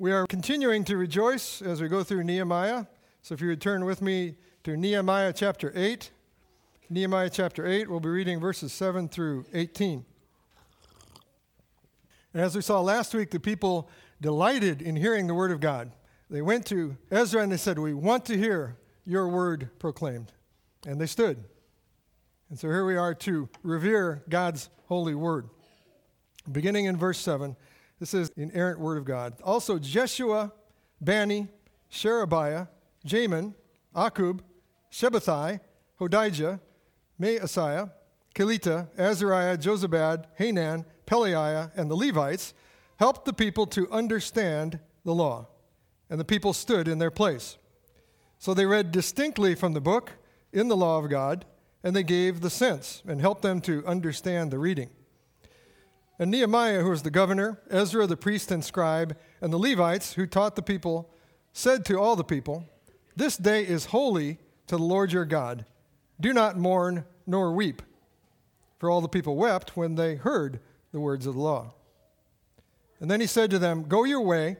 We are continuing to rejoice as we go through Nehemiah. So if you would turn with me to Nehemiah chapter 8. Nehemiah chapter 8, we'll be reading verses 7 through 18. And as we saw last week, the people delighted in hearing the word of God. They went to Ezra and they said, We want to hear your word proclaimed. And they stood. And so here we are to revere God's holy word. Beginning in verse 7. This is inerrant word of God. Also, Jeshua, Bani, Sherebiah, Jamin, Akkub, Shabbethai, Hodijah, Maaseiah, Kelita, Azariah, Jozabad, Hanan, Pelaiah, and the Levites helped the people to understand the law. And the people stood in their place. So they read distinctly from the book in the law of God, and they gave the sense and helped them to understand the reading. And Nehemiah, who was the governor, Ezra, the priest and scribe, and the Levites, who taught the people, said to all the people, This day is holy to the Lord your God. Do not mourn nor weep. For all the people wept when they heard the words of the law. And then he said to them, Go your way,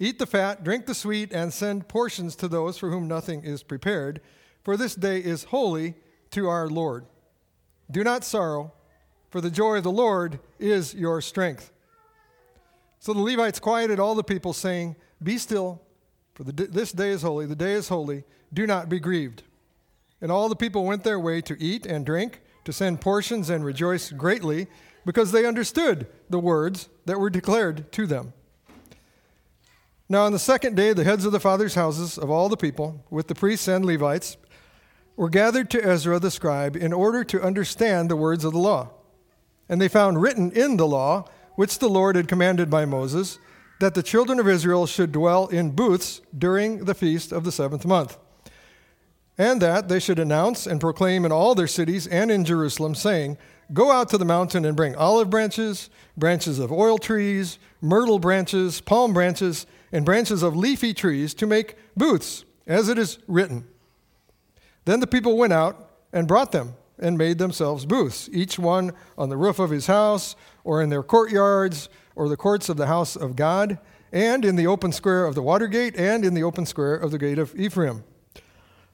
eat the fat, drink the sweet, and send portions to those for whom nothing is prepared, for this day is holy to our Lord. Do not sorrow for the joy of the Lord is your strength. So the Levites quieted all the people, saying, Be still, for the, this day is holy, the day is holy, do not be grieved. And all the people went their way to eat and drink, to send portions and rejoice greatly, because they understood the words that were declared to them. Now, on the second day, the heads of the fathers' houses of all the people, with the priests and Levites, were gathered to Ezra the scribe in order to understand the words of the law. And they found written in the law, which the Lord had commanded by Moses, that the children of Israel should dwell in booths during the feast of the seventh month, and that they should announce and proclaim in all their cities and in Jerusalem, saying, Go out to the mountain and bring olive branches, branches of oil trees, myrtle branches, palm branches, and branches of leafy trees to make booths, as it is written. Then the people went out and brought them and made themselves booths, each one on the roof of his house, or in their courtyards, or the courts of the house of God, and in the open square of the water gate, and in the open square of the gate of Ephraim.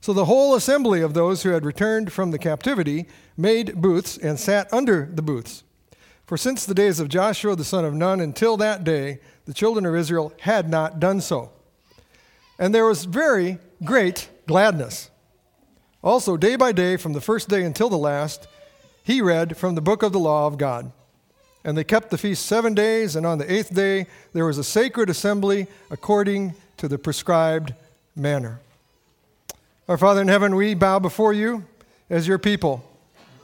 So the whole assembly of those who had returned from the captivity made booths and sat under the booths. For since the days of Joshua the son of Nun until that day, the children of Israel had not done so. And there was very great gladness. Also, day by day, from the first day until the last, he read from the book of the law of God. And they kept the feast seven days, and on the eighth day there was a sacred assembly according to the prescribed manner. Our Father in heaven, we bow before you as your people,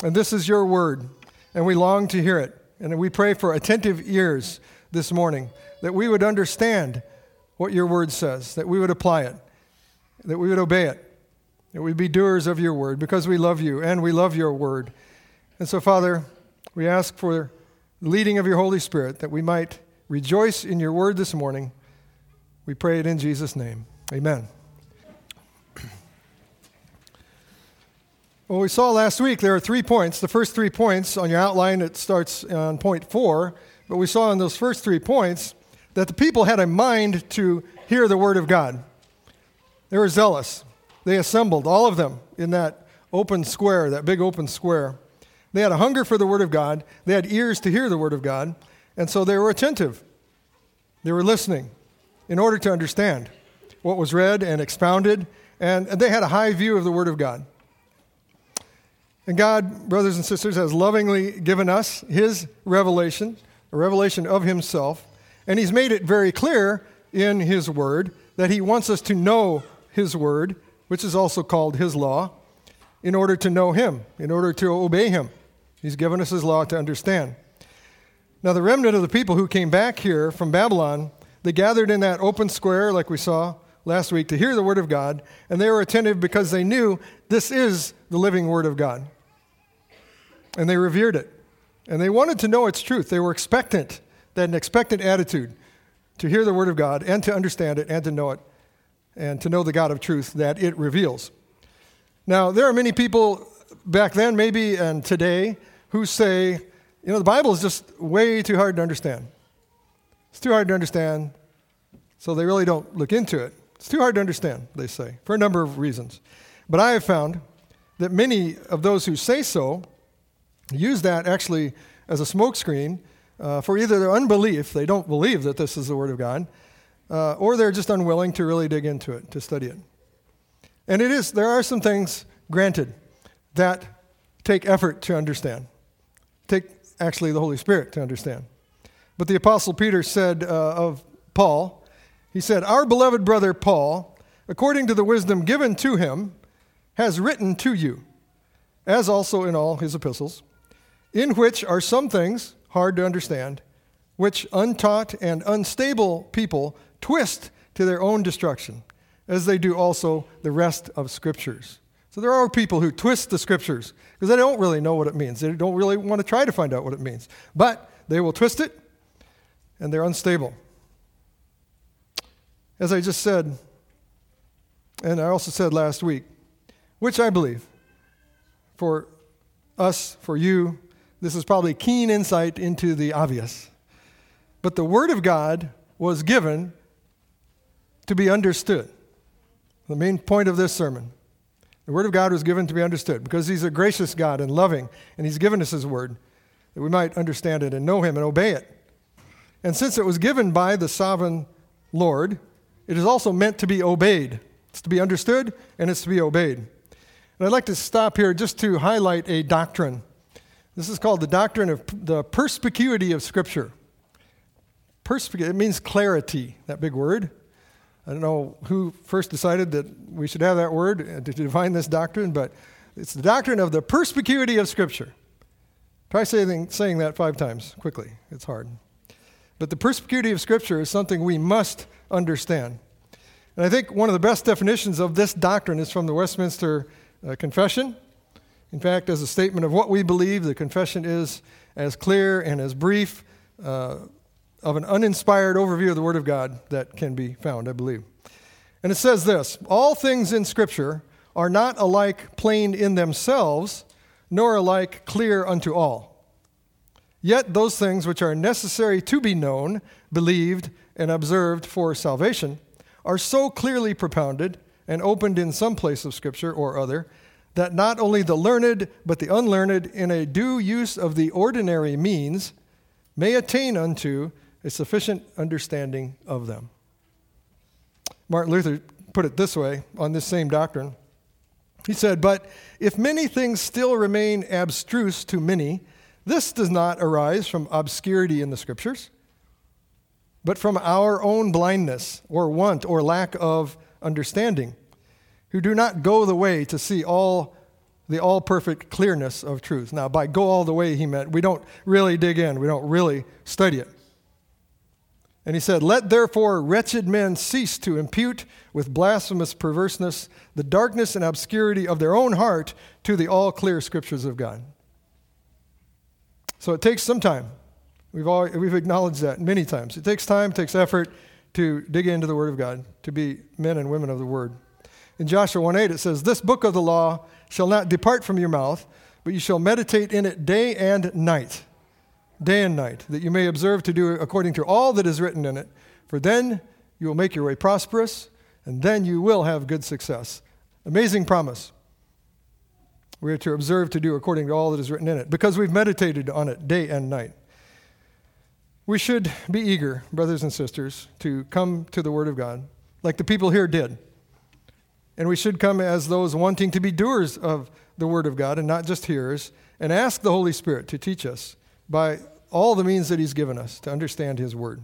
and this is your word, and we long to hear it. And we pray for attentive ears this morning, that we would understand what your word says, that we would apply it, that we would obey it that we be doers of your word because we love you and we love your word. And so, Father, we ask for the leading of your Holy Spirit that we might rejoice in your word this morning. We pray it in Jesus' name. Amen. Well, we saw last week there are three points. The first three points on your outline, it starts on point four. But we saw in those first three points that the people had a mind to hear the word of God. They were zealous. They assembled, all of them, in that open square, that big open square. They had a hunger for the Word of God. They had ears to hear the Word of God. And so they were attentive. They were listening in order to understand what was read and expounded. And, they had a high view of the Word of God. And God, brothers and sisters, has lovingly given us His revelation, a revelation of Himself. And He's made it very clear in His Word that He wants us to know His Word which is also called His law, in order to know Him, in order to obey Him. He's given us His law to understand. Now, the remnant of the people who came back here from Babylon, they gathered in that open square, like we saw last week, to hear the Word of God, and they were attentive because they knew this is the living Word of God. And they revered it. And they wanted to know its truth. They were expectant, they had an expectant attitude to hear the Word of God and to understand it and to know it and to know the God of truth that it reveals. Now, there are many people back then, maybe, and today, who say, you know, the Bible is just way too hard to understand. It's too hard to understand. So they really don't look into it. It's too hard to understand, they say, for a number of reasons. But I have found that many of those who say so use that actually as a smokescreen uh, for either their unbelief, they don't believe that this is the Word of God, uh, or they're just unwilling to really dig into it, to study it. And it is, there are some things, granted, that take effort to understand, take actually the Holy Spirit to understand. But the Apostle Peter said uh, of Paul, he said, Our beloved brother Paul, according to the wisdom given to him, has written to you, as also in all his epistles, in which are some things hard to understand, which untaught and unstable people twist to their own destruction, as they do also the rest of scriptures. So there are people who twist the scriptures because they don't really know what it means. They don't really want to try to find out what it means. But they will twist it and they're unstable. As I just said, and I also said last week, which I believe for us, for you, this is probably keen insight into the obvious. But the Word of God was given to be understood. The main point of this sermon. The Word of God was given to be understood because He's a gracious God and loving, and He's given us His Word that we might understand it and know Him and obey it. And since it was given by the sovereign Lord, it is also meant to be obeyed. It's to be understood and it's to be obeyed. And I'd like to stop here just to highlight a doctrine this is called the doctrine of the perspicuity of Scripture. Perspicuity, it means clarity, that big word. I don't know who first decided that we should have that word to define this doctrine, but it's the doctrine of the perspicuity of Scripture. Try saying, saying that five times quickly. It's hard. But the perspicuity of Scripture is something we must understand. And I think one of the best definitions of this doctrine is from the Westminster uh, Confession. In fact, as a statement of what we believe, the confession is as clear and as brief uh, of an uninspired overview of the Word of God that can be found, I believe. And it says this All things in Scripture are not alike plain in themselves, nor alike clear unto all. Yet those things which are necessary to be known, believed, and observed for salvation are so clearly propounded and opened in some place of Scripture or other that not only the learned, but the unlearned, in a due use of the ordinary means, may attain unto a sufficient understanding of them. Martin Luther put it this way on this same doctrine. He said, But if many things still remain abstruse to many, this does not arise from obscurity in the Scriptures, but from our own blindness or want or lack of understanding who do not go the way to see all the all perfect clearness of truth. Now, by go all the way, he meant we don't really dig in, we don't really study it. And he said, Let therefore wretched men cease to impute with blasphemous perverseness the darkness and obscurity of their own heart to the all clear scriptures of God. So it takes some time. We've, all, we've acknowledged that many times. It takes time, it takes effort to dig into the Word of God, to be men and women of the Word. In Joshua 1 8, it says, This book of the law shall not depart from your mouth, but you shall meditate in it day and night, day and night, that you may observe to do according to all that is written in it. For then you will make your way prosperous, and then you will have good success. Amazing promise. We are to observe to do according to all that is written in it, because we've meditated on it day and night. We should be eager, brothers and sisters, to come to the Word of God, like the people here did. And we should come as those wanting to be doers of the Word of God and not just hearers, and ask the Holy Spirit to teach us by all the means that He's given us to understand His Word.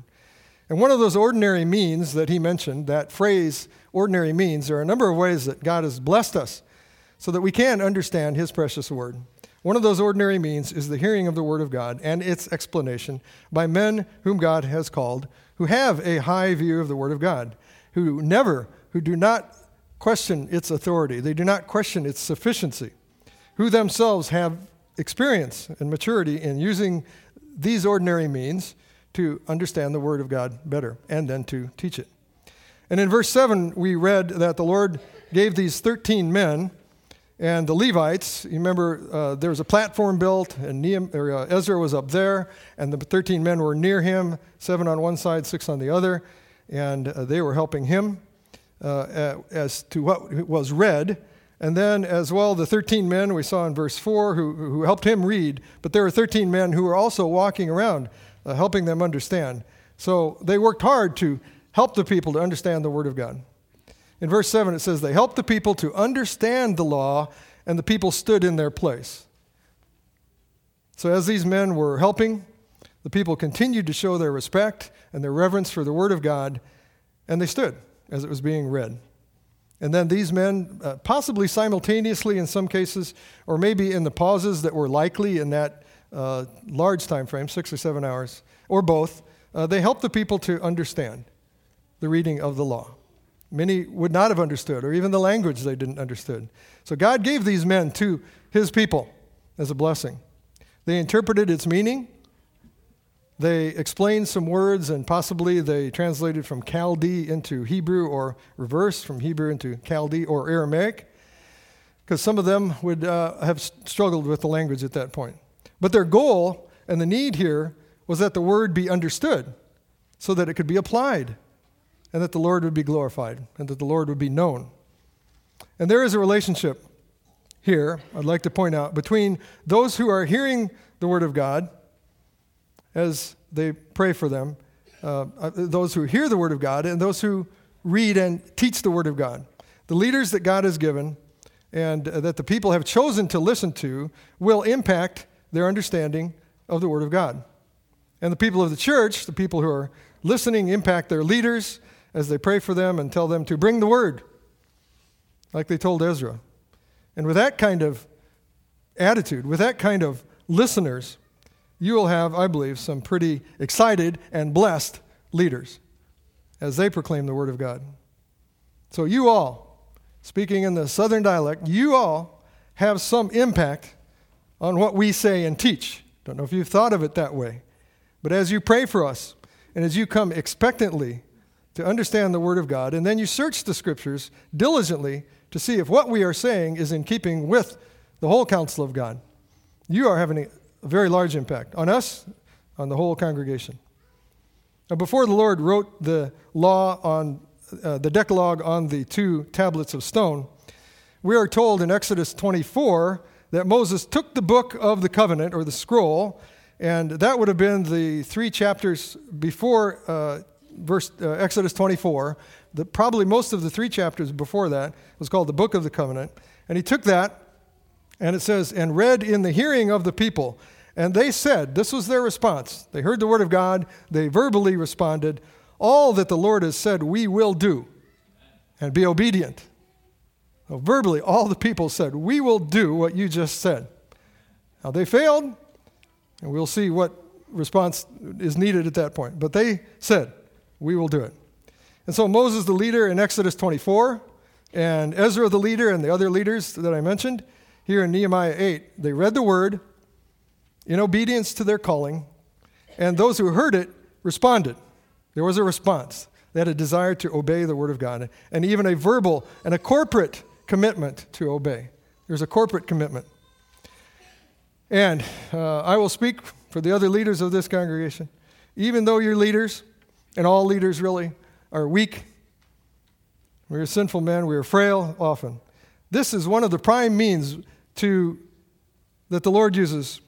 And one of those ordinary means that He mentioned, that phrase, ordinary means, there are a number of ways that God has blessed us so that we can understand His precious Word. One of those ordinary means is the hearing of the Word of God and its explanation by men whom God has called, who have a high view of the Word of God, who never, who do not question its authority, they do not question its sufficiency, who themselves have experience and maturity in using these ordinary means to understand the Word of God better and then to teach it. And in verse 7, we read that the Lord gave these 13 men and the Levites. You remember uh, there was a platform built, and Nehem, or, uh, Ezra was up there, and the 13 men were near him, seven on one side, six on the other. and uh, they were helping him uh, as to what was read. And then, as well, the 13 men we saw in verse 4 who, who helped him read, but there were 13 men who were also walking around uh, helping them understand. So they worked hard to help the people to understand the Word of God. In verse 7, it says, They helped the people to understand the law, and the people stood in their place. So, as these men were helping, the people continued to show their respect and their reverence for the Word of God, and they stood as it was being read. And then these men, uh, possibly simultaneously in some cases, or maybe in the pauses that were likely in that uh, large time frame, six or seven hours, or both, uh, they helped the people to understand the reading of the law. Many would not have understood, or even the language they didn't understand. So God gave these men to his people as a blessing. They interpreted its meaning. They explained some words, and possibly they translated from Chaldee into Hebrew, or reverse from Hebrew into Chaldee or Aramaic, because some of them would uh, have struggled with the language at that point. But their goal and the need here was that the word be understood so that it could be applied and that the Lord would be glorified and that the Lord would be known. And there is a relationship here, I'd like to point out, between those who are hearing the Word of God as they pray for them, uh, uh, those who hear the Word of God, and those who read and teach the Word of God. The leaders that God has given and uh, that the people have chosen to listen to will impact their understanding of the Word of God. And the people of the church, the people who are listening, impact their leaders as they pray for them and tell them to bring the Word, like they told Ezra. And with that kind of attitude, with that kind of listeners, you will have, I believe, some pretty excited and blessed leaders as they proclaim the Word of God. So, you all, speaking in the Southern dialect, you all have some impact on what we say and teach. Don't know if you've thought of it that way. But as you pray for us, and as you come expectantly to understand the Word of God, and then you search the Scriptures diligently to see if what we are saying is in keeping with the whole counsel of God. You are having a very large impact on us, on the whole congregation. Now, before the Lord wrote the law on uh, the Decalogue on the two tablets of stone, we are told in Exodus 24 that Moses took the book of the covenant or the scroll, and that would have been the three chapters before uh, verse uh, Exodus 24. The, probably most of the three chapters before that was called the book of the covenant, and he took that, and it says, and read in the hearing of the people. And they said, this was their response. They heard the word of God, they verbally responded, All that the Lord has said, we will do, and be obedient. Well, verbally, all the people said, We will do what you just said. Now, they failed, and we'll see what response is needed at that point. But they said, We will do it. And so Moses, the leader in Exodus 24, and Ezra, the leader, and the other leaders that I mentioned, here in Nehemiah 8, they read the word in obedience to their calling, and those who heard it responded. There was a response. They had a desire to obey the word of God, and even a verbal and a corporate commitment to obey. There's a corporate commitment. And uh, I will speak for the other leaders of this congregation. Even though your leaders, and all leaders really, are weak, we are sinful men, we are frail often. This is one of the prime means to that the Lord uses,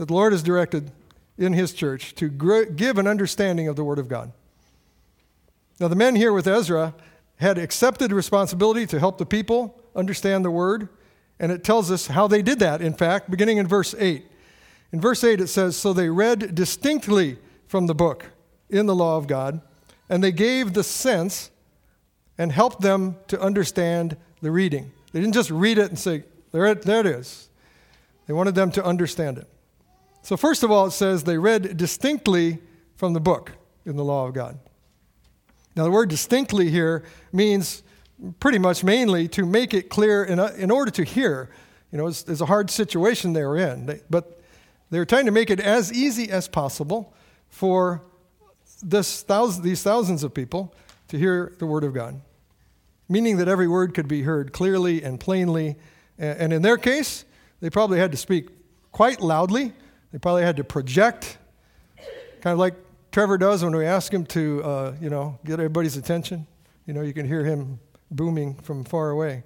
that the Lord has directed in His church to give an understanding of the Word of God. Now, the men here with Ezra had accepted responsibility to help the people understand the word. And it tells us how they did that, in fact, beginning in verse 8. In verse 8, it says, So they read distinctly from the book in the law of God, and they gave the sense and helped them to understand the reading. They didn't just read it and say, There it, there it is. They wanted them to understand it. So, first of all, it says they read distinctly from the book in the law of God. Now, the word distinctly here means pretty much mainly to make it clear in, a, in order to hear. You know, it's, it's a hard situation they were in, they, but they were trying to make it as easy as possible for this thousand, these thousands of people to hear the Word of God, meaning that every word could be heard clearly and plainly. And in their case, they probably had to speak quite loudly, they probably had to project, kind of like Trevor does when we ask him to, uh, you know, get everybody's attention. You know, you can hear him booming from far away.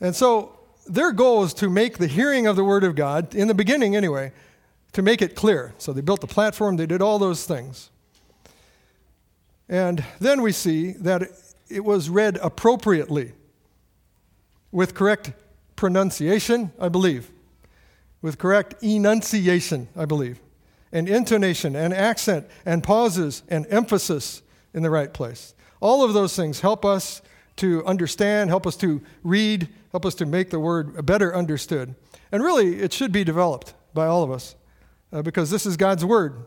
And so their goal is to make the hearing of the Word of God, in the beginning anyway, to make it clear. So they built the platform, they did all those things. And then we see that it was read appropriately with correct pronunciation, I believe, with correct enunciation, I believe, and intonation and accent and pauses and emphasis in the right place. All of those things help us to understand, help us to read, help us to make the word better understood. And really, it should be developed by all of us uh, because this is God's word.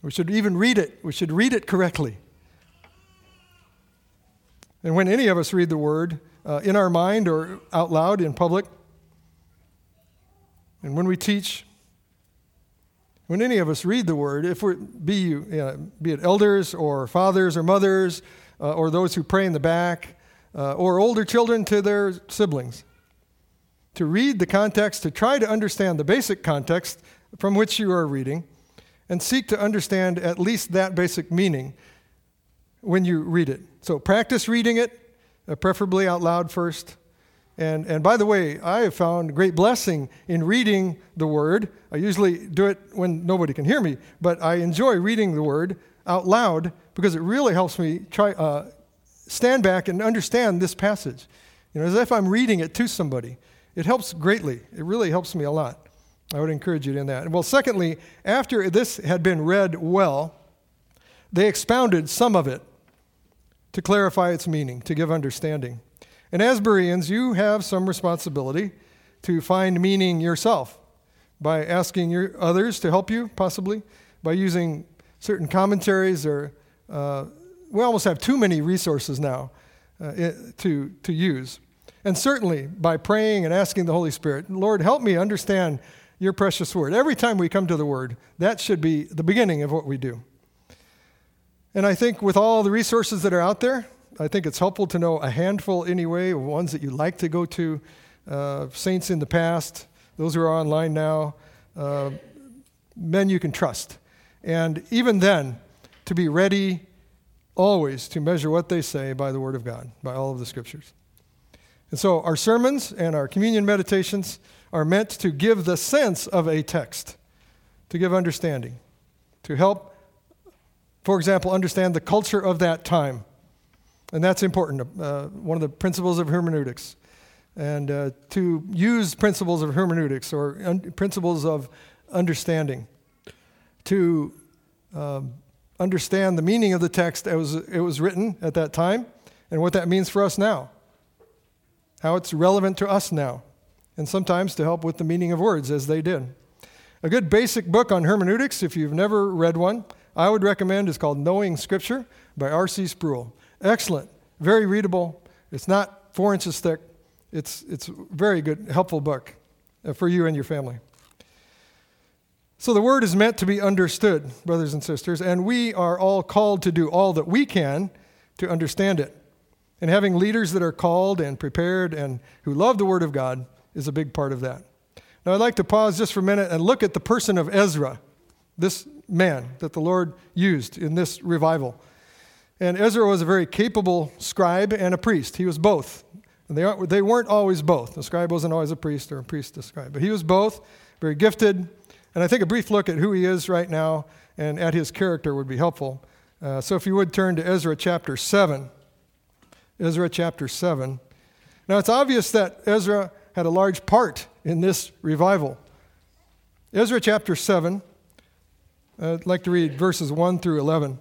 We should even read it, we should read it correctly. And when any of us read the word uh, in our mind or out loud in public, and when we teach, when any of us read the word, if we be you, be it elders or fathers or mothers uh, or those who pray in the back, uh, or older children to their siblings, to read the context, to try to understand the basic context from which you are reading, and seek to understand at least that basic meaning when you read it. So practice reading it, uh, preferably out loud first. And, and by the way, I have found great blessing in reading the Word. I usually do it when nobody can hear me, but I enjoy reading the Word out loud because it really helps me try, uh, stand back and understand this passage. You know, as if I'm reading it to somebody. It helps greatly. It really helps me a lot. I would encourage you in that. Well, secondly, after this had been read well, they expounded some of it to clarify its meaning, to give understanding. And as Bereans, you have some responsibility to find meaning yourself by asking your others to help you, possibly, by using certain commentaries or uh, we almost have too many resources now uh, to, to use. And certainly by praying and asking the Holy Spirit, Lord, help me understand your precious word. Every time we come to the word, that should be the beginning of what we do. And I think with all the resources that are out there, I think it's helpful to know a handful anyway of ones that you like to go to. Uh, saints in the past, those who are online now, uh, men you can trust. And even then, to be ready always to measure what they say by the Word of God, by all of the Scriptures. And so our sermons and our communion meditations are meant to give the sense of a text, to give understanding, to help, for example, understand the culture of that time. And that's important, uh, one of the principles of hermeneutics. And uh, to use principles of hermeneutics or un- principles of understanding to um, understand the meaning of the text as it was written at that time and what that means for us now, how it's relevant to us now, and sometimes to help with the meaning of words as they did. A good basic book on hermeneutics, if you've never read one, I would recommend is called Knowing Scripture by R.C. Sproul. Excellent, very readable. It's not four inches thick. It's, it's a very good, helpful book uh, for you and your family. So the word is meant to be understood, brothers and sisters, and we are all called to do all that we can to understand it. And having leaders that are called and prepared and who love the word of God is a big part of that. Now I'd like to pause just for a minute and look at the person of Ezra, this man that the Lord used in this revival. And Ezra was a very capable scribe and a priest. He was both. And they, they weren't always both. A scribe wasn't always a priest or a priest a scribe, but he was both, very gifted, and I think a brief look at who he is right now and at his character would be helpful. Uh, so if you would turn to Ezra chapter 7. Ezra chapter 7. Now it's obvious that Ezra had a large part in this revival. Ezra chapter 7, I'd like to read verses 1 through 11.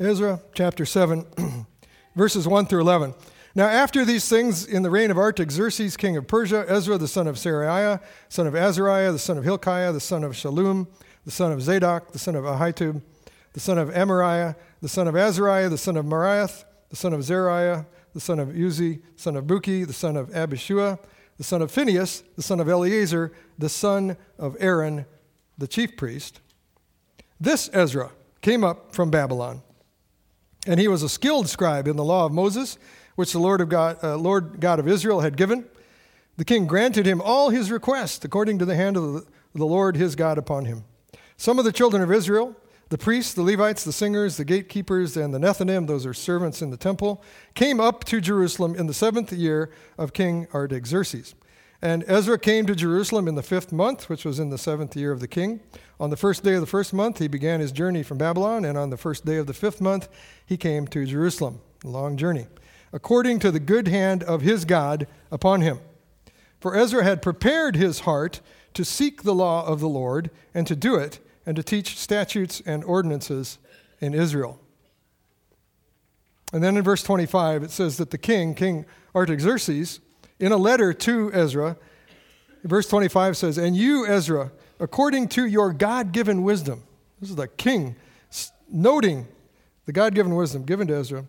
Ezra chapter 7, verses 1 through 11. Now, after these things, in the reign of Artaxerxes, king of Persia, Ezra, the son of Seraiah, son of Azariah, the son of Hilkiah, the son of Shallum, the son of Zadok, the son of Ahitub, the son of Amariah, the son of Azariah, the son of Meraioth, the son of Zeriah, the son of Uzzi, son of Buki, the son of Abishua, the son of Phinehas, the son of Eleazar, the son of Aaron, the chief priest. This Ezra came up from Babylon, and he was a skilled scribe in the law of Moses which the Lord, of God, uh, Lord God of Israel had given. the king granted him all his requests according to the hand of the Lord his God upon him. Some of the children of Israel, the priests, the Levites, the singers, the gatekeepers, and the Nethinim, those are servants in the temple, came up to Jerusalem in the seventh year of King Artaxerxes. And Ezra came to Jerusalem in the fifth month, which was in the seventh year of the king. On the first day of the first month, he began his journey from Babylon, and on the first day of the fifth month, he came to Jerusalem. A long journey, according to the good hand of his God upon him. For Ezra had prepared his heart to seek the law of the Lord and to do it, and to teach statutes and ordinances in Israel. And then in verse 25, it says that the king, King Artaxerxes, in a letter to Ezra, verse 25 says, And you, Ezra, according to your God given wisdom, this is the king noting the God given wisdom given to Ezra.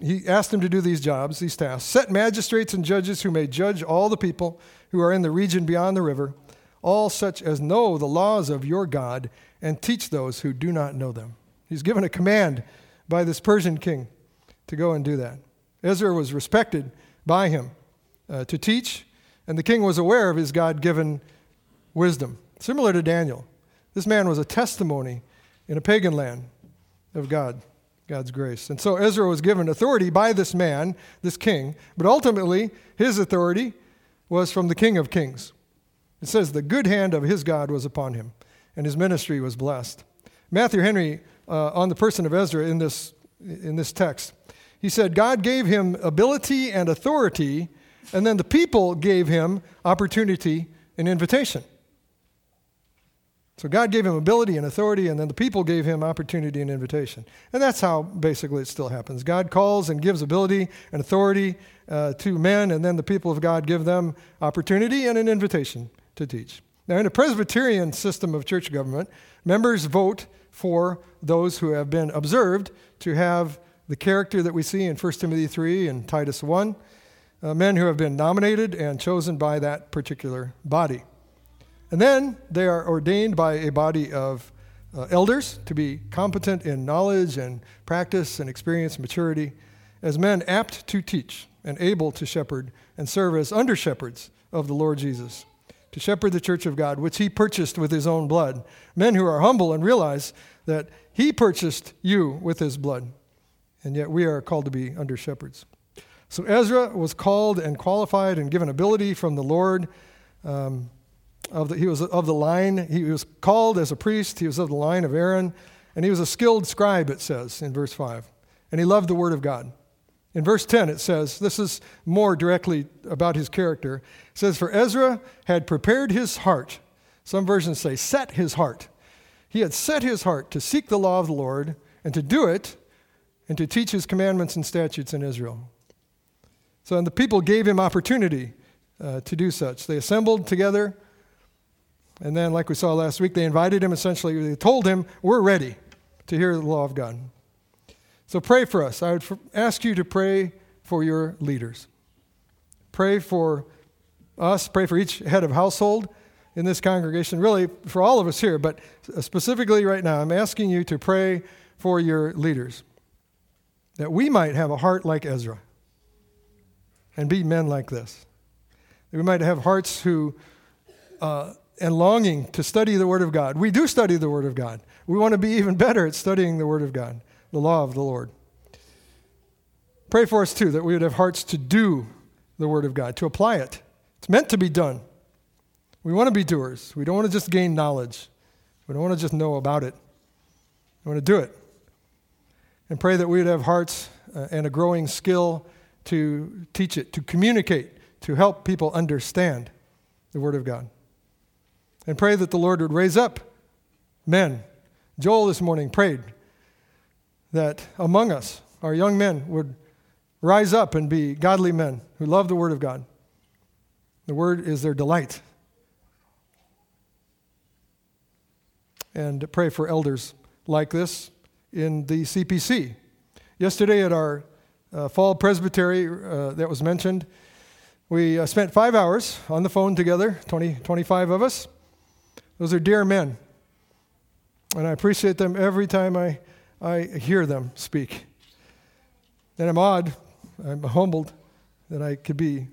He asked him to do these jobs, these tasks. Set magistrates and judges who may judge all the people who are in the region beyond the river, all such as know the laws of your God, and teach those who do not know them. He's given a command by this Persian king to go and do that. Ezra was respected by him uh, to teach, and the king was aware of his God given wisdom. Similar to Daniel, this man was a testimony in a pagan land of God, God's grace. And so Ezra was given authority by this man, this king, but ultimately his authority was from the King of Kings. It says, The good hand of his God was upon him, and his ministry was blessed. Matthew Henry, uh, on the person of Ezra in this, in this text, he said, God gave him ability and authority and then the people gave him opportunity and invitation. So God gave him ability and authority, and then the people gave him opportunity and invitation. And that's how basically it still happens. God calls and gives ability and authority uh, to men, and then the people of God give them opportunity and an invitation to teach. Now, in a Presbyterian system of church government, members vote for those who have been observed to have the character that we see in 1 Timothy 3 and Titus 1 uh, men who have been nominated and chosen by that particular body. And then they are ordained by a body of uh, elders to be competent in knowledge and practice and experience and maturity, as men apt to teach and able to shepherd and serve as under shepherds of the Lord Jesus, to shepherd the church of God, which he purchased with his own blood. Men who are humble and realize that he purchased you with his blood, and yet we are called to be under shepherds. So Ezra was called and qualified and given ability from the Lord. Um, of the, he was of the line, he was called as a priest, he was of the line of Aaron, and he was a skilled scribe, it says in verse 5. And he loved the word of God. In verse 10, it says, this is more directly about his character. It says, For Ezra had prepared his heart. Some versions say, set his heart. He had set his heart to seek the law of the Lord and to do it and to teach his commandments and statutes in Israel. So, and the people gave him opportunity uh, to do such. They assembled together, and then, like we saw last week, they invited him essentially, they told him, We're ready to hear the law of God. So, pray for us. I would ask you to pray for your leaders. Pray for us, pray for each head of household in this congregation, really for all of us here, but specifically right now, I'm asking you to pray for your leaders that we might have a heart like Ezra and be men like this. We might have hearts who, uh, and longing to study the Word of God. We do study the Word of God. We want to be even better at studying the Word of God, the law of the Lord. Pray for us too that we would have hearts to do the Word of God, to apply it. It's meant to be done. We want to be doers. We don't want to just gain knowledge. We don't want to just know about it. We want to do it. And pray that we would have hearts uh, and a growing skill to teach it, to communicate, to help people understand the Word of God. And pray that the Lord would raise up men. Joel this morning prayed that among us, our young men would rise up and be godly men who love the Word of God. The Word is their delight. And pray for elders like this in the CPC. Yesterday at our uh, fall presbytery uh, that was mentioned. We uh, spent five hours on the phone together, 20, 25 of us. Those are dear men. And I appreciate them every time I, I hear them speak. And I'm odd, I'm humbled that I could be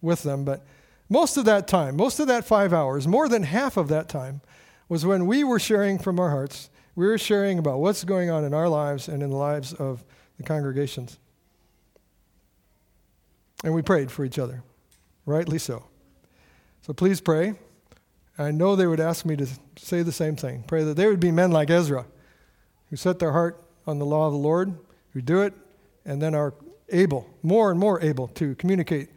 with them, but Most of that time, most of that five hours, more than half of that time, was when we were sharing from our hearts. We were sharing about what's going on in our lives and in the lives of the congregations. And we prayed for each other, rightly so. So please pray. I know they would ask me to say the same thing. Pray that they would be men like Ezra, who set their heart on the law of the Lord, who do it, and then are able, more and more able, to communicate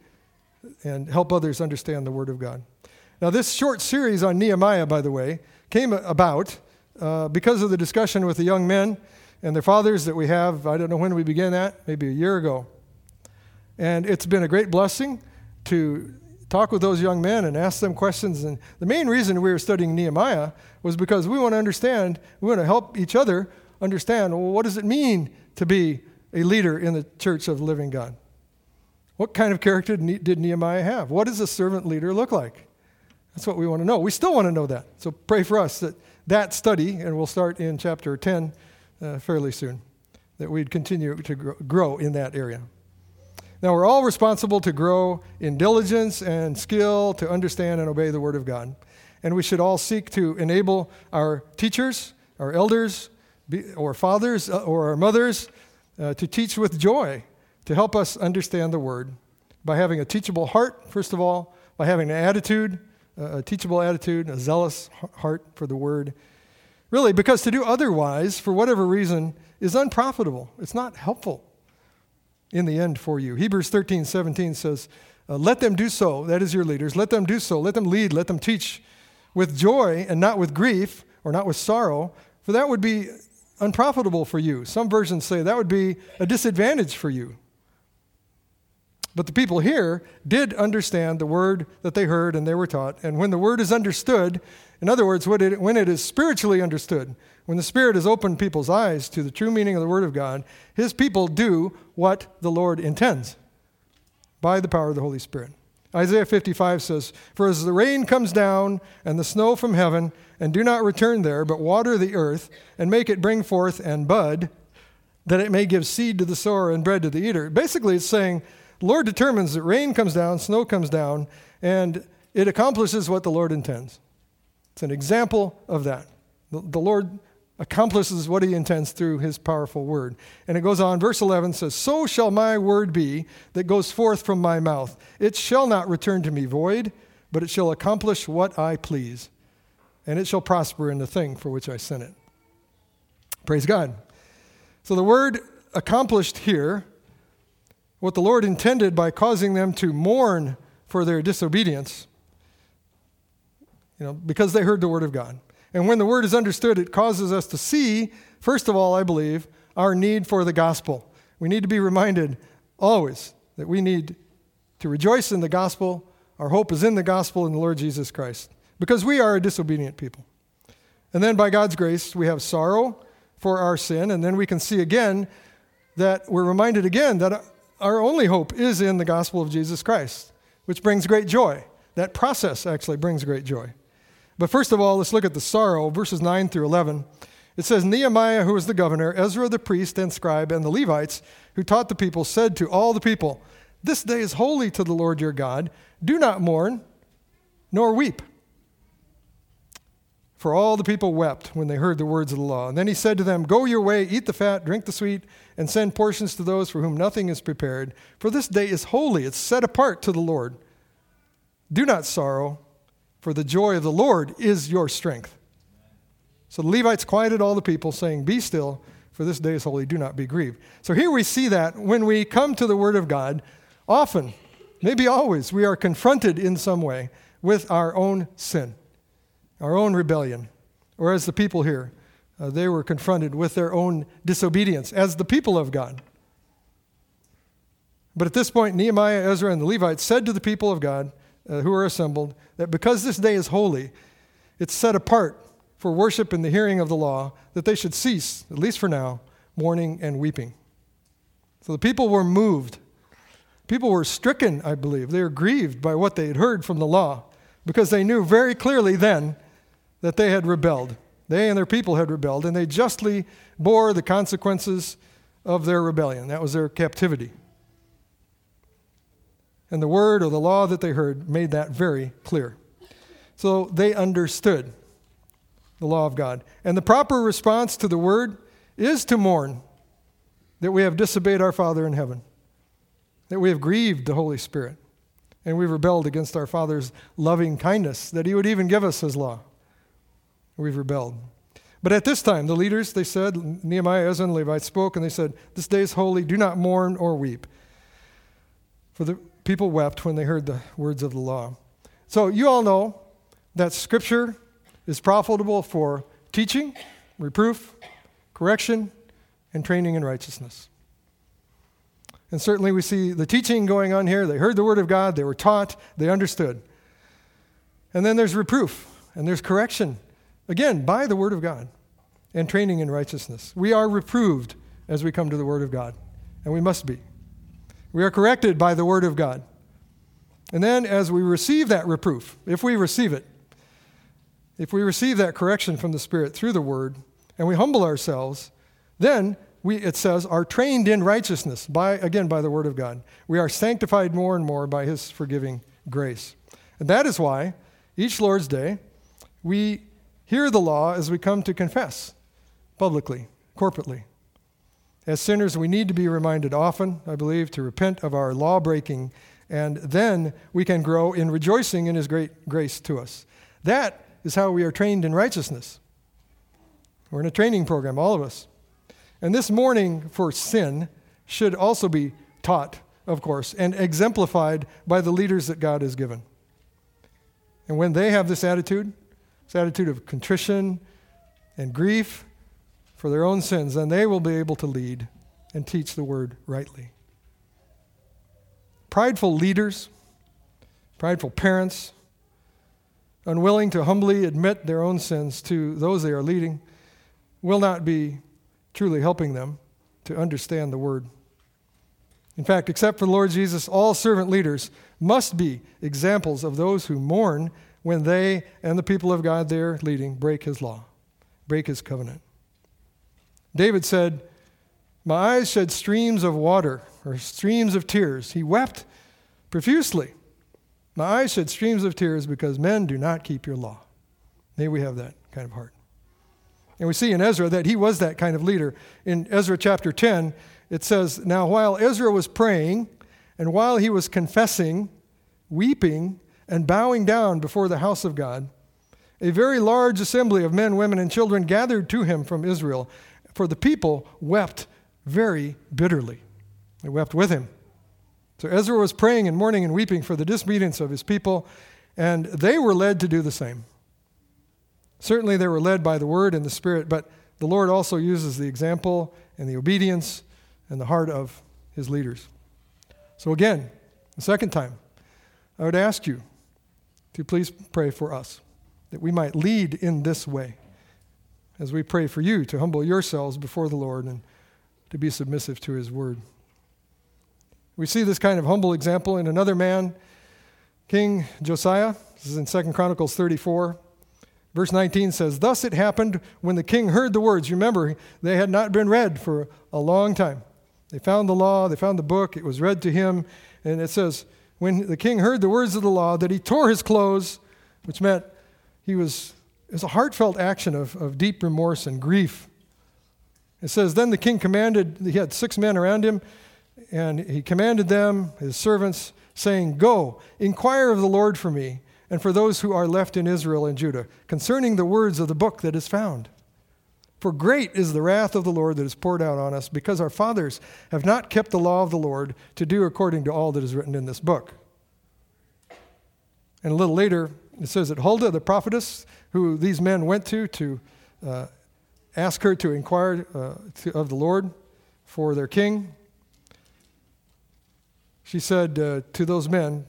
and help others understand the Word of God. Now, this short series on Nehemiah, by the way, came about uh, because of the discussion with the young men and their fathers that we have. I don't know when we began that, maybe a year ago. And it's been a great blessing to talk with those young men and ask them questions. And the main reason we were studying Nehemiah was because we want to understand, we want to help each other understand well, what does it mean to be a leader in the church of the living God? What kind of character did Nehemiah have? What does a servant leader look like? That's what we want to know. We still want to know that. So pray for us that that study, and we'll start in chapter 10 uh, fairly soon, that we'd continue to grow in that area. Now, we're all responsible to grow in diligence and skill to understand and obey the Word of God. And we should all seek to enable our teachers, our elders, or fathers, uh, or our mothers uh, to teach with joy, to help us understand the Word by having a teachable heart, first of all, by having an attitude, a teachable attitude, a zealous heart for the Word. Really, because to do otherwise, for whatever reason, is unprofitable. It's not helpful in the end for you. Hebrews 13, 17 says, uh, Let them do so, that is your leaders, let them do so, let them lead, let them teach with joy and not with grief or not with sorrow, for that would be unprofitable for you. Some versions say that would be a disadvantage for you. But the people here did understand the word that they heard and they were taught. And when the word is understood, in other words, when it is spiritually understood, when the Spirit has opened people's eyes to the true meaning of the Word of God, His people do what the Lord intends by the power of the Holy Spirit. Isaiah 55 says, For as the rain comes down and the snow from heaven, and do not return there, but water the earth, and make it bring forth and bud, that it may give seed to the sower and bread to the eater. Basically, it's saying, Lord determines that rain comes down, snow comes down, and it accomplishes what the Lord intends. It's an example of that. The, Lord accomplishes what he intends through his powerful word. And it goes on, verse 11 says, So shall my word be that goes forth from my mouth. It shall not return to me void, but it shall accomplish what I please, and it shall prosper in the thing for which I sent it. Praise God. So the word accomplished here, what the Lord intended by causing them to mourn for their disobedience, you know, because they heard the word of God. And when the word is understood, it causes us to see, first of all, I believe, our need for the gospel. We need to be reminded always that we need to rejoice in the gospel. Our hope is in the gospel in the Lord Jesus Christ because we are a disobedient people. And then by God's grace, we have sorrow for our sin. And then we can see again that we're reminded again that our only hope is in the gospel of Jesus Christ, which brings great joy. That process actually brings great joy. But first of all, let's look at the sorrow, verses 9 through 11. It says Nehemiah, who was the governor, Ezra the priest and scribe, and the Levites, who taught the people, said to all the people, This day is holy to the Lord your God. Do not mourn, nor weep. For all the people wept when they heard the words of the law. And then he said to them, Go your way, eat the fat, drink the sweet, and send portions to those for whom nothing is prepared. For this day is holy, it's set apart to the Lord. Do not sorrow for the joy of the Lord is your strength. So the Levites quieted all the people, saying, Be still, for this day is holy, do not be grieved. So here we see that when we come to the Word of God, often, maybe always, we are confronted in some way with our own sin, our own rebellion. Or as the people here, uh, they were confronted with their own disobedience as the people of God. But at this point, Nehemiah, Ezra, and the Levites said to the people of God, uh, who are assembled that because this day is holy, it's set apart for worship and the hearing of the law, that they should cease, at least for now, mourning and weeping. So the people were moved. People were stricken, I believe. They were grieved by what they had heard from the law because they knew very clearly then that they had rebelled. They and their people had rebelled, and they justly bore the consequences of their rebellion. That was their captivity. And the word or the law that they heard made that very clear. So they understood the law of God. And the proper response to the word is to mourn that we have disobeyed our Father in heaven, that we have grieved the Holy Spirit, and we've rebelled against our Father's loving kindness, that He would even give us His law. We've rebelled. But at this time, the leaders, they said, Nehemiah, Ezra, and Levi spoke, and they said, This day is holy, do not mourn or weep. For the people wept when they heard the words of the law. So you all know that Scripture is profitable for teaching, reproof, correction, and training in righteousness. And certainly we see the teaching going on here. They heard the word of God, they were taught, they understood. And then there's reproof and there's correction, again, by the word of God and training in righteousness. We are reproved as we come to the word of God, and we must be. We are corrected by the word of God. And then as we receive that reproof, if we receive it, if we receive that correction from the Spirit through the word, and we humble ourselves, then we, it says, are trained in righteousness by, again, by the word of God. We are sanctified more and more by his forgiving grace. And that is why each Lord's Day we hear the law as we come to confess publicly, corporately. As sinners, we need to be reminded often, I believe, to repent of our law breaking, and then we can grow in rejoicing in his great grace to us. That is how we are trained in righteousness. We're in a training program, all of us. And this mourning for sin should also be taught, of course, and exemplified by the leaders that God has given. And when they have this attitude, this attitude of contrition and grief for their own sins, then they will be able to lead and teach the word rightly. Prideful leaders, prideful parents, unwilling to humbly admit their own sins to those they are leading, will not be truly helping them to understand the word. In fact, except for the Lord Jesus, all servant leaders must be examples of those who mourn when they and the people of God they're leading break his law, break his covenant. David said, My eyes shed streams of water or streams of tears. He wept profusely. My eyes shed streams of tears because men do not keep your law. May we have that kind of heart. And we see in Ezra that he was that kind of leader. In Ezra chapter 10, it says, Now while Ezra was praying, and while he was confessing, weeping, and bowing down before the house of God, a very large assembly of men, women, and children gathered to him from Israel, for the people wept very bitterly. They wept with him. So Ezra was praying and mourning and weeping for the disobedience of his people, and they were led to do the same. Certainly, they were led by the Word and the Spirit, but the Lord also uses the example and the obedience and the heart of His leaders. So, again, the second time, I would ask you to please pray for us, that we might lead in this way as we pray for you to humble yourselves before the Lord and to be submissive to His Word. We see this kind of humble example in another man, King Josiah. This is in 2 Chronicles 34. Verse 19 says, Thus it happened when the king heard the words. Remember, they had not been read for a long time. They found the law, they found the book, it was read to him, and it says, When the king heard the words of the law, that he tore his clothes, which meant he was, it was a heartfelt action of, of deep remorse and grief. It says, Then the king commanded, he had six men around him, and he commanded them, his servants, saying, Go, inquire of the Lord for me and for those who are left in Israel and Judah concerning the words of the book that is found. For great is the wrath of the Lord that is poured out on us, because our fathers have not kept the law of the Lord to do according to all that is written in this book. And a little later, it says that Huldah, the prophetess, who these men went to to uh, ask her to inquire uh, to, of the Lord for their king, she said uh, to those men,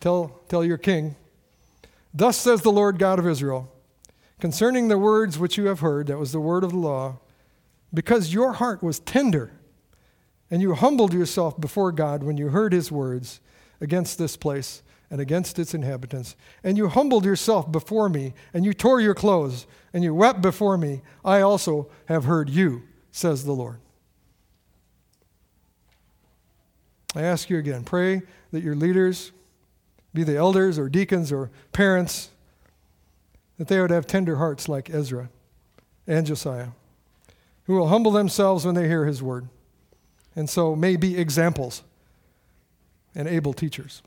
tell, tell your king Thus says the Lord God of Israel concerning the words which you have heard, that was the word of the law, because your heart was tender and you humbled yourself before God when you heard his words against this place and against its inhabitants, and you humbled yourself before me, and you tore your clothes, and you wept before me, I also have heard you, says the Lord. I ask you again pray that your leaders, be the elders or deacons or parents, that they would have tender hearts like Ezra and Josiah, who will humble themselves when they hear his word, and so may be examples and able teachers.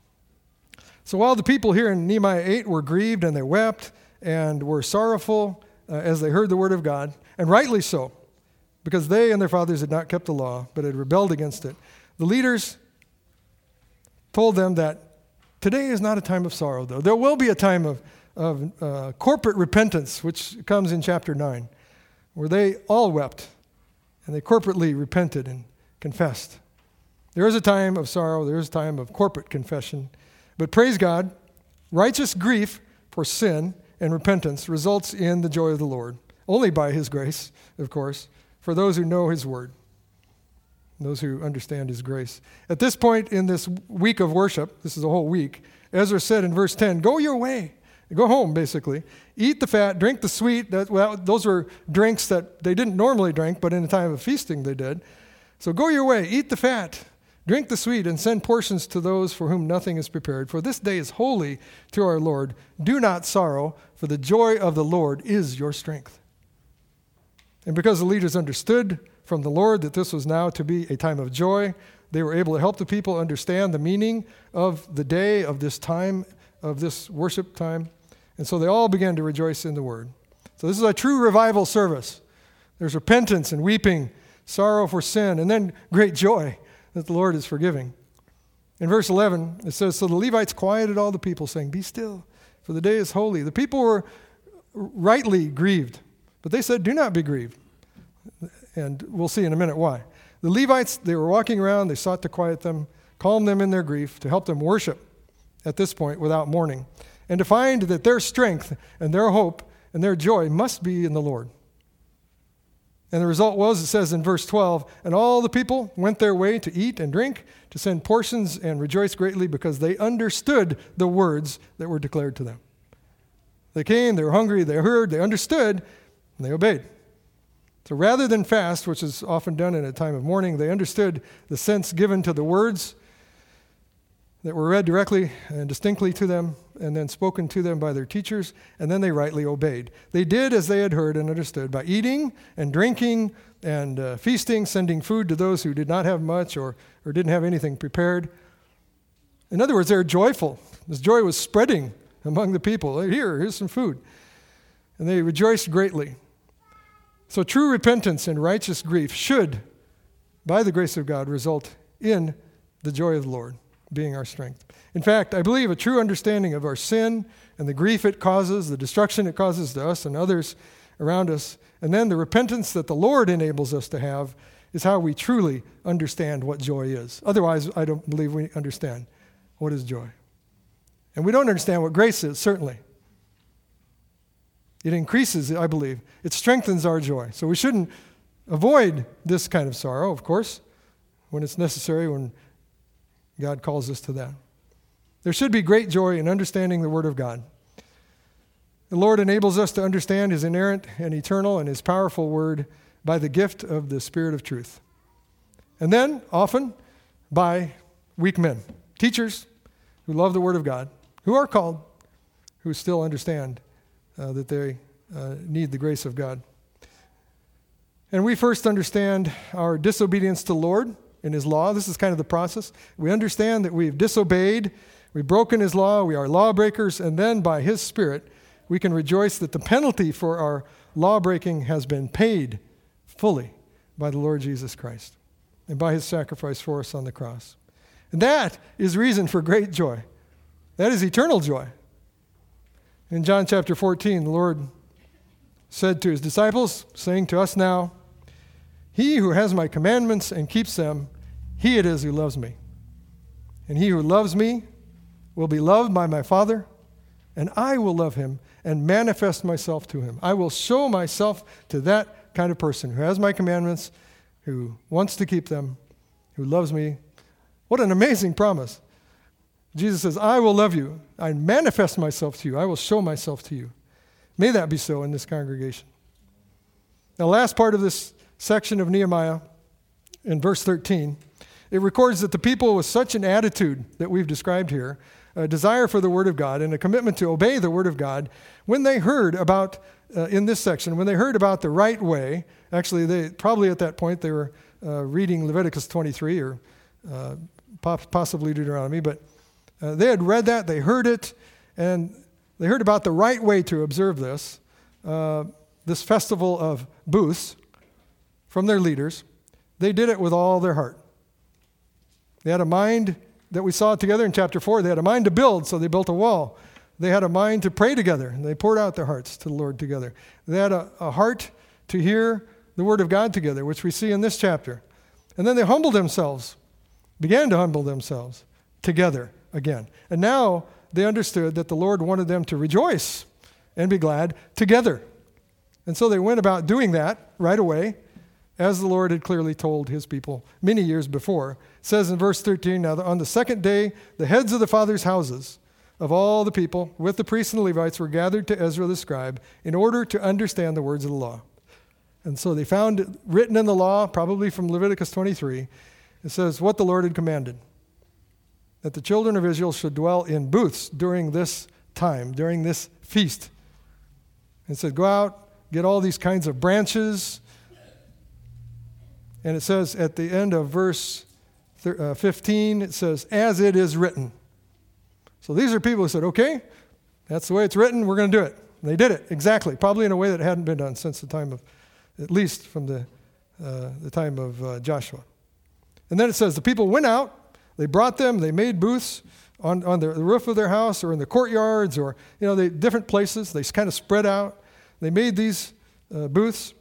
So while the people here in Nehemiah 8 were grieved and they wept and were sorrowful uh, as they heard the word of God, and rightly so, because they and their fathers had not kept the law, but had rebelled against it, the leaders told them that today is not a time of sorrow, though. There will be a time of, of uh, corporate repentance, which comes in chapter 9, where they all wept and they corporately repented and confessed. There is a time of sorrow, there is a time of corporate confession. But praise God, righteous grief for sin and repentance results in the joy of the Lord, only by His grace, of course, for those who know His word, those who understand His grace. At this point in this week of worship, this is a whole week, Ezra said in verse 10, Go your way. Go home, basically. Eat the fat, drink the sweet. That, well, those were drinks that they didn't normally drink, but in a time of feasting they did. So go your way, eat the fat, drink the sweet, and send portions to those for whom nothing is prepared. For this day is holy to our Lord. Do not sorrow, for the joy of the Lord is your strength. And because the leaders understood from the Lord that this was now to be a time of joy, they were able to help the people understand the meaning of the day, of this time, of this worship time. And so they all began to rejoice in the word. So this is a true revival service. There's repentance and weeping sorrow for sin, and then great joy that the Lord is forgiving. In verse 11, it says So the Levites quieted all the people, saying, Be still, for the day is holy. The people were rightly grieved, but they said, Do not be grieved. And we'll see in a minute why. The Levites, they were walking around, they sought to quiet them, calm them in their grief, to help them worship at this point without mourning, and to find that their strength and their hope and their joy must be in the Lord. And the result was, it says in verse 12, and all the people went their way to eat and drink, to send portions and rejoice greatly because they understood the words that were declared to them. They came, they were hungry, they heard, they understood, and they obeyed. So rather than fast, which is often done in a time of mourning, they understood the sense given to the words that were read directly and distinctly to them and then spoken to them by their teachers, and then they rightly obeyed. They did as they had heard and understood by eating and drinking and uh, feasting, sending food to those who did not have much or, or didn't have anything prepared. In other words, they were joyful. This joy was spreading among the people. Here, here's some food. And they rejoiced greatly. So, true repentance and righteous grief should, by the grace of God, result in the joy of the Lord being our strength. In fact, I believe a true understanding of our sin and the grief it causes, the destruction it causes to us and others around us, and then the repentance that the Lord enables us to have is how we truly understand what joy is. Otherwise, I don't believe we understand what is joy. And we don't understand what grace is, certainly. It increases, I believe. It strengthens our joy. So we shouldn't avoid this kind of sorrow, of course, when it's necessary, when God calls us to that. There should be great joy in understanding the Word of God. The Lord enables us to understand His inerrant and eternal and His powerful Word by the gift of the Spirit of truth. And then, often, by weak men, teachers who love the Word of God, who are called, who still understand uh, that they uh, need the grace of God. And we first understand our disobedience to the Lord in His law. This is kind of the process. We understand that we've disobeyed, we've broken His law, we are lawbreakers, and then by His Spirit, we can rejoice that the penalty for our lawbreaking has been paid fully by the Lord Jesus Christ and by His sacrifice for us on the cross. And that is reason for great joy. That is eternal joy. In John chapter 14, the Lord said to his disciples, saying to us now, he who has my commandments and keeps them, he it is who loves me. And he who loves me will be loved by my Father, and I will love him and manifest myself to him. I will show myself to that kind of person who has my commandments, who wants to keep them, who loves me. What an amazing promise. Jesus says, I will love you. I manifest myself to you. I will show myself to you. May that be so in this congregation. Now, last part of this section of Nehemiah in verse 13. it records that the people with such an attitude that we've described here, a desire for the Word of God and a commitment to obey the Word of God, when they heard about, uh, in this section, when they heard about the right way, actually, they probably at that point they were uh, reading Leviticus 23 or uh, possibly Deuteronomy, but uh, they had read that, they heard it, and they heard about the right way to observe this, uh, this festival of booths from their leaders. They did it with all their heart. They had a mind that we saw together in chapter 4. They had a mind to build, so they built a wall. They had a mind to pray together, and they poured out their hearts to the Lord together. They had a, a heart to hear the Word of God together, which we see in this chapter. And then they humbled themselves, began to humble themselves together again. And now they understood that the Lord wanted them to rejoice and be glad together. And so they went about doing that right away, as the Lord had clearly told his people many years before. It says in verse 13 Now, on the second day, the heads of the fathers' houses of all the people, with the priests and the Levites, were gathered to Ezra the scribe in order to understand the words of the law. And so they found written in the law, probably from Leviticus 23, it says what the Lord had commanded that the children of Israel should dwell in booths during this time, during this feast. And said, Go out, get all these kinds of branches. And it says at the end of verse uh, 15, it says, As it is written. So these are people who said, Okay, that's the way it's written, we're going to do it. And they did it, exactly, probably in a way that hadn't been done since the time of, at least from the, uh, the time of uh, Joshua. And then it says, The people went out they brought them, they made booths on, on the roof of their house or in the courtyards or, you know, they, different places. They kind of spread out. They made these uh, booths.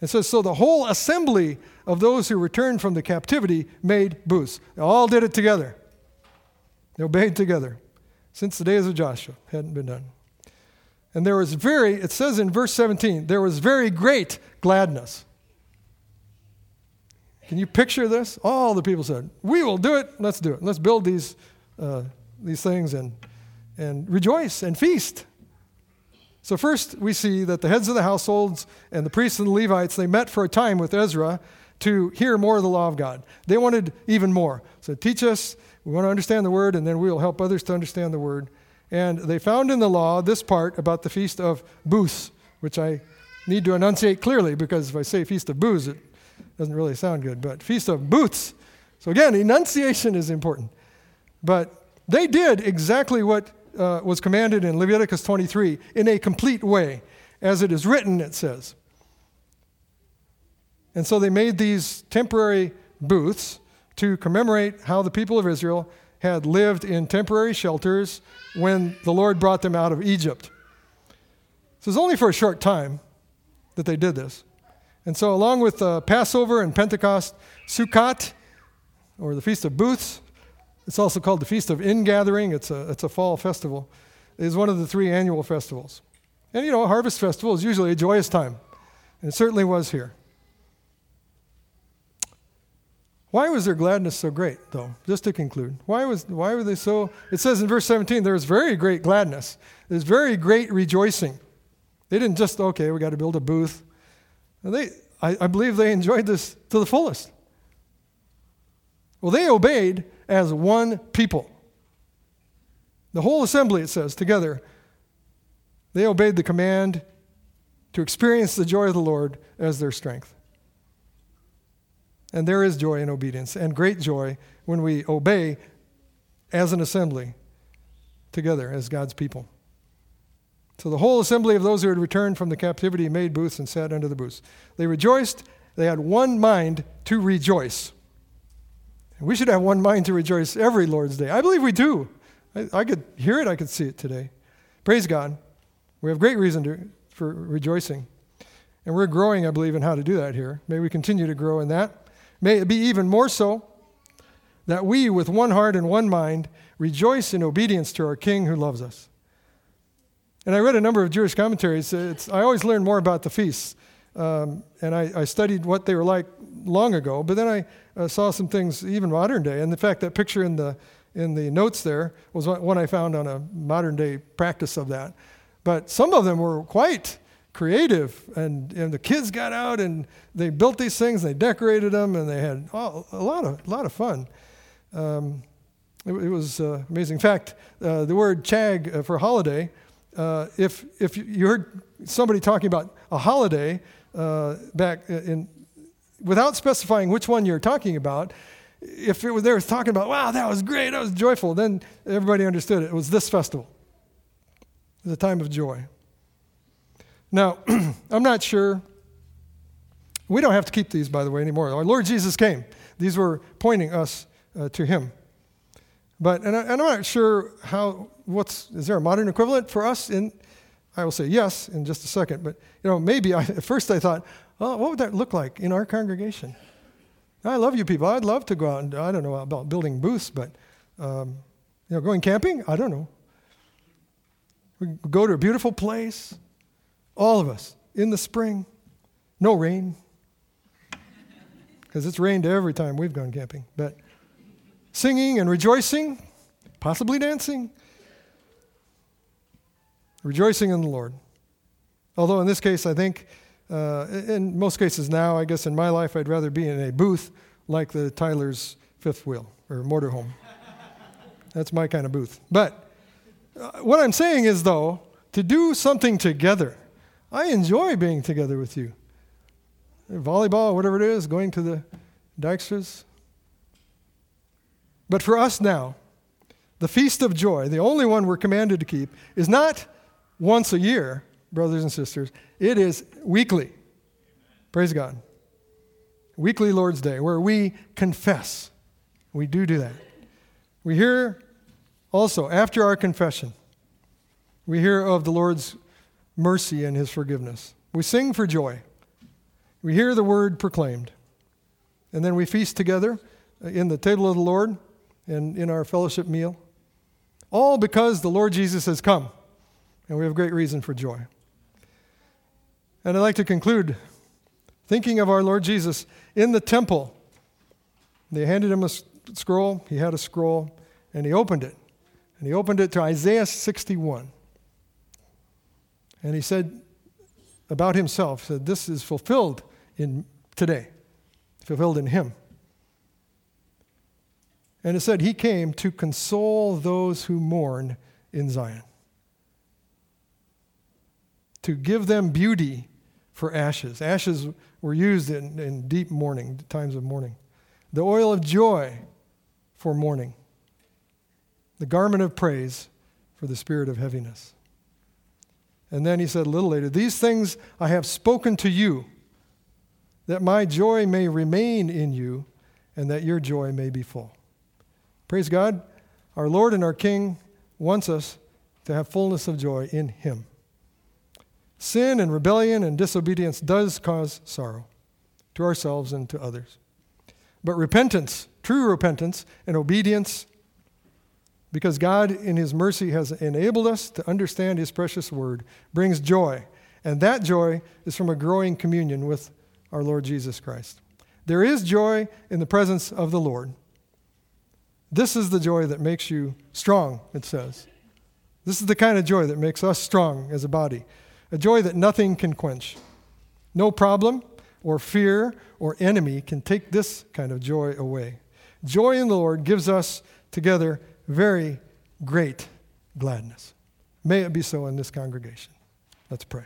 It says, so the whole assembly of those who returned from the captivity made booths. They all did it together. They obeyed together since the days of Joshua. Hadn't been done. And there was very, it says in verse 17, there was very great gladness. Can you picture this? All the people said, We will do it. Let's do it. Let's build these, uh, these things and, and rejoice and feast. So, first, we see that the heads of the households and the priests and the Levites, they met for a time with Ezra to hear more of the law of God. They wanted even more. So, teach us, we want to understand the word, and then we will help others to understand the word. And they found in the law this part about the Feast of Booths, which I need to enunciate clearly because if I say Feast of Booths, it doesn't really sound good, but Feast of Booths. So again, enunciation is important. But they did exactly what uh, was commanded in Leviticus 23 in a complete way. As it is written, it says. And so they made these temporary booths to commemorate how the people of Israel had lived in temporary shelters when the Lord brought them out of Egypt. So it was only for a short time that they did this. And so, along with uh, Passover and Pentecost, Sukkot, or the Feast of Booths, it's also called the Feast of Ingathering, it's a, it's a fall festival, It is one of the three annual festivals. And you know, Harvest Festival is usually a joyous time, and it certainly was here. Why was their gladness so great, though? Just to conclude, why, was, why were they so? It says in verse 17, there was very great gladness. There's very great rejoicing. They didn't just, okay, we got to build a booth. They, I, I believe they enjoyed this to the fullest. Well, they obeyed as one people. The whole assembly, it says, together, they obeyed the command to experience the joy of the Lord as their strength. And there is joy in obedience, and great joy when we obey as an assembly together as God's people. So the whole assembly of those who had returned from the captivity made booths and sat under the booths. They rejoiced. They had one mind to rejoice. We should have one mind to rejoice every Lord's Day. I believe we do. I, I could hear it, I could see it today. Praise God. We have great reason to, for rejoicing. And we're growing, I believe, in how to do that here. May we continue to grow in that. May it be even more so that we, with one heart and one mind, rejoice in obedience to our King who loves us. And I read a number of Jewish commentaries. It's, I always learn more about the feasts. Um, and I, I, studied what they were like long ago, but then I uh, saw some things even modern day. And in fact, that picture in the, in the notes there was one I found on a modern day practice of that. But some of them were quite, creative. And, and the kids got out and they built these things, they decorated them, and they had a, lot of, a lot of fun. Um, it, it, was uh, amazing. In fact, uh, the word chag uh, for holiday, uh, if, if you heard somebody talking about a holiday uh, back in, without specifying which one you're talking about, if it was, they were talking about, wow, that was great, that was joyful, then everybody understood it. It was this festival. A time of joy. Now, I'm not sure. We don't have to keep these, by the way, anymore. Our Lord Jesus came. These were pointing us uh, to Him. But, and, I, am not sure how, what's, is there a modern equivalent for us? In, I will say yes in just a second. But, you know, maybe I, at first I thought, oh, what would that look like in our congregation? I love you people. I'd love to go out and, I don't know about building booths, but, um, you know, going camping? I don't know. We go to a beautiful place, all of us, in the spring, no rain, because it's rained every time we've gone camping, but singing and rejoicing, possibly dancing, rejoicing in the Lord. Although in this case, I think uh, in most cases now, I guess in my life, I'd rather be in a booth like the Tyler's fifth wheel or motorhome. That's my kind of booth. But uh, what I'm saying is, though, to do something together. I enjoy being together with you. Volleyball, whatever it is, going to the Dykstras. But for us now, the Feast of Joy, the only one we're commanded to keep, is not once a year, brothers and sisters. It is weekly. Praise God. Weekly Lord's Day, where we confess. We do do that. We hear also, after our confession, we hear of the Lord's mercy and his forgiveness. We sing for joy. We hear the word proclaimed. And then we feast together in the table of the Lord and in our fellowship meal. All because the Lord Jesus has come, and we have great reason for joy. And I'd like to conclude thinking of our Lord Jesus in the temple. They handed him a scroll, he had a scroll, and he opened it. And he opened it to Isaiah 61. And he said about himself, said, This is fulfilled in today, fulfilled in him. And it said, He came to console those who mourn in Zion, to give them beauty for ashes. Ashes were used in, in deep mourning, times of mourning. The oil of joy for mourning. The garment of praise for the spirit of heaviness. And then he said a little later, These things I have spoken to you, that my joy may remain in you, and that your joy may be full. Praise God. Our Lord and our King wants us to have fullness of joy in him. Sin and rebellion and disobedience does cause sorrow to ourselves and to others. But repentance, true repentance and obedience, because God in his mercy has enabled us to understand his precious word, brings joy. And that joy is from a growing communion with our Lord Jesus Christ. There is joy in the presence of the Lord. This is the joy that makes you strong, it says. This is the kind of joy that makes us strong as a body a joy that nothing can quench. No problem or fear or enemy can take this kind of joy away. Joy in the Lord gives us together very great gladness. May it be so in this congregation. Let's pray.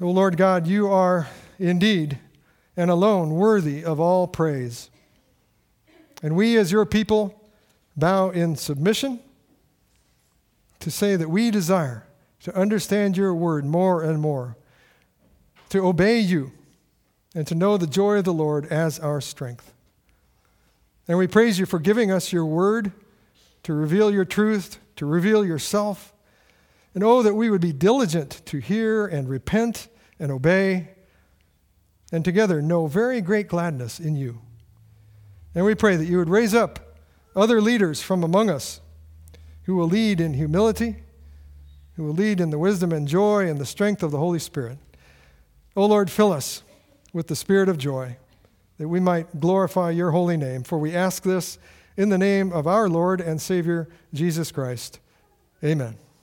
O oh Lord God, you are indeed and alone worthy of all praise. And we, as your people, bow in submission to say that we desire to understand your word more and more, to obey you, and to know the joy of the Lord as our strength. And we praise you for giving us your word to reveal your truth, to reveal yourself. And oh, that we would be diligent to hear and repent and obey, and together know very great gladness in you. And we pray that you would raise up other leaders from among us who will lead in humility, who will lead in the wisdom and joy and the strength of the Holy Spirit. O Lord, fill us with the spirit of joy, that we might glorify your holy name. For we ask this in the name of our Lord and Savior, Jesus Christ. Amen.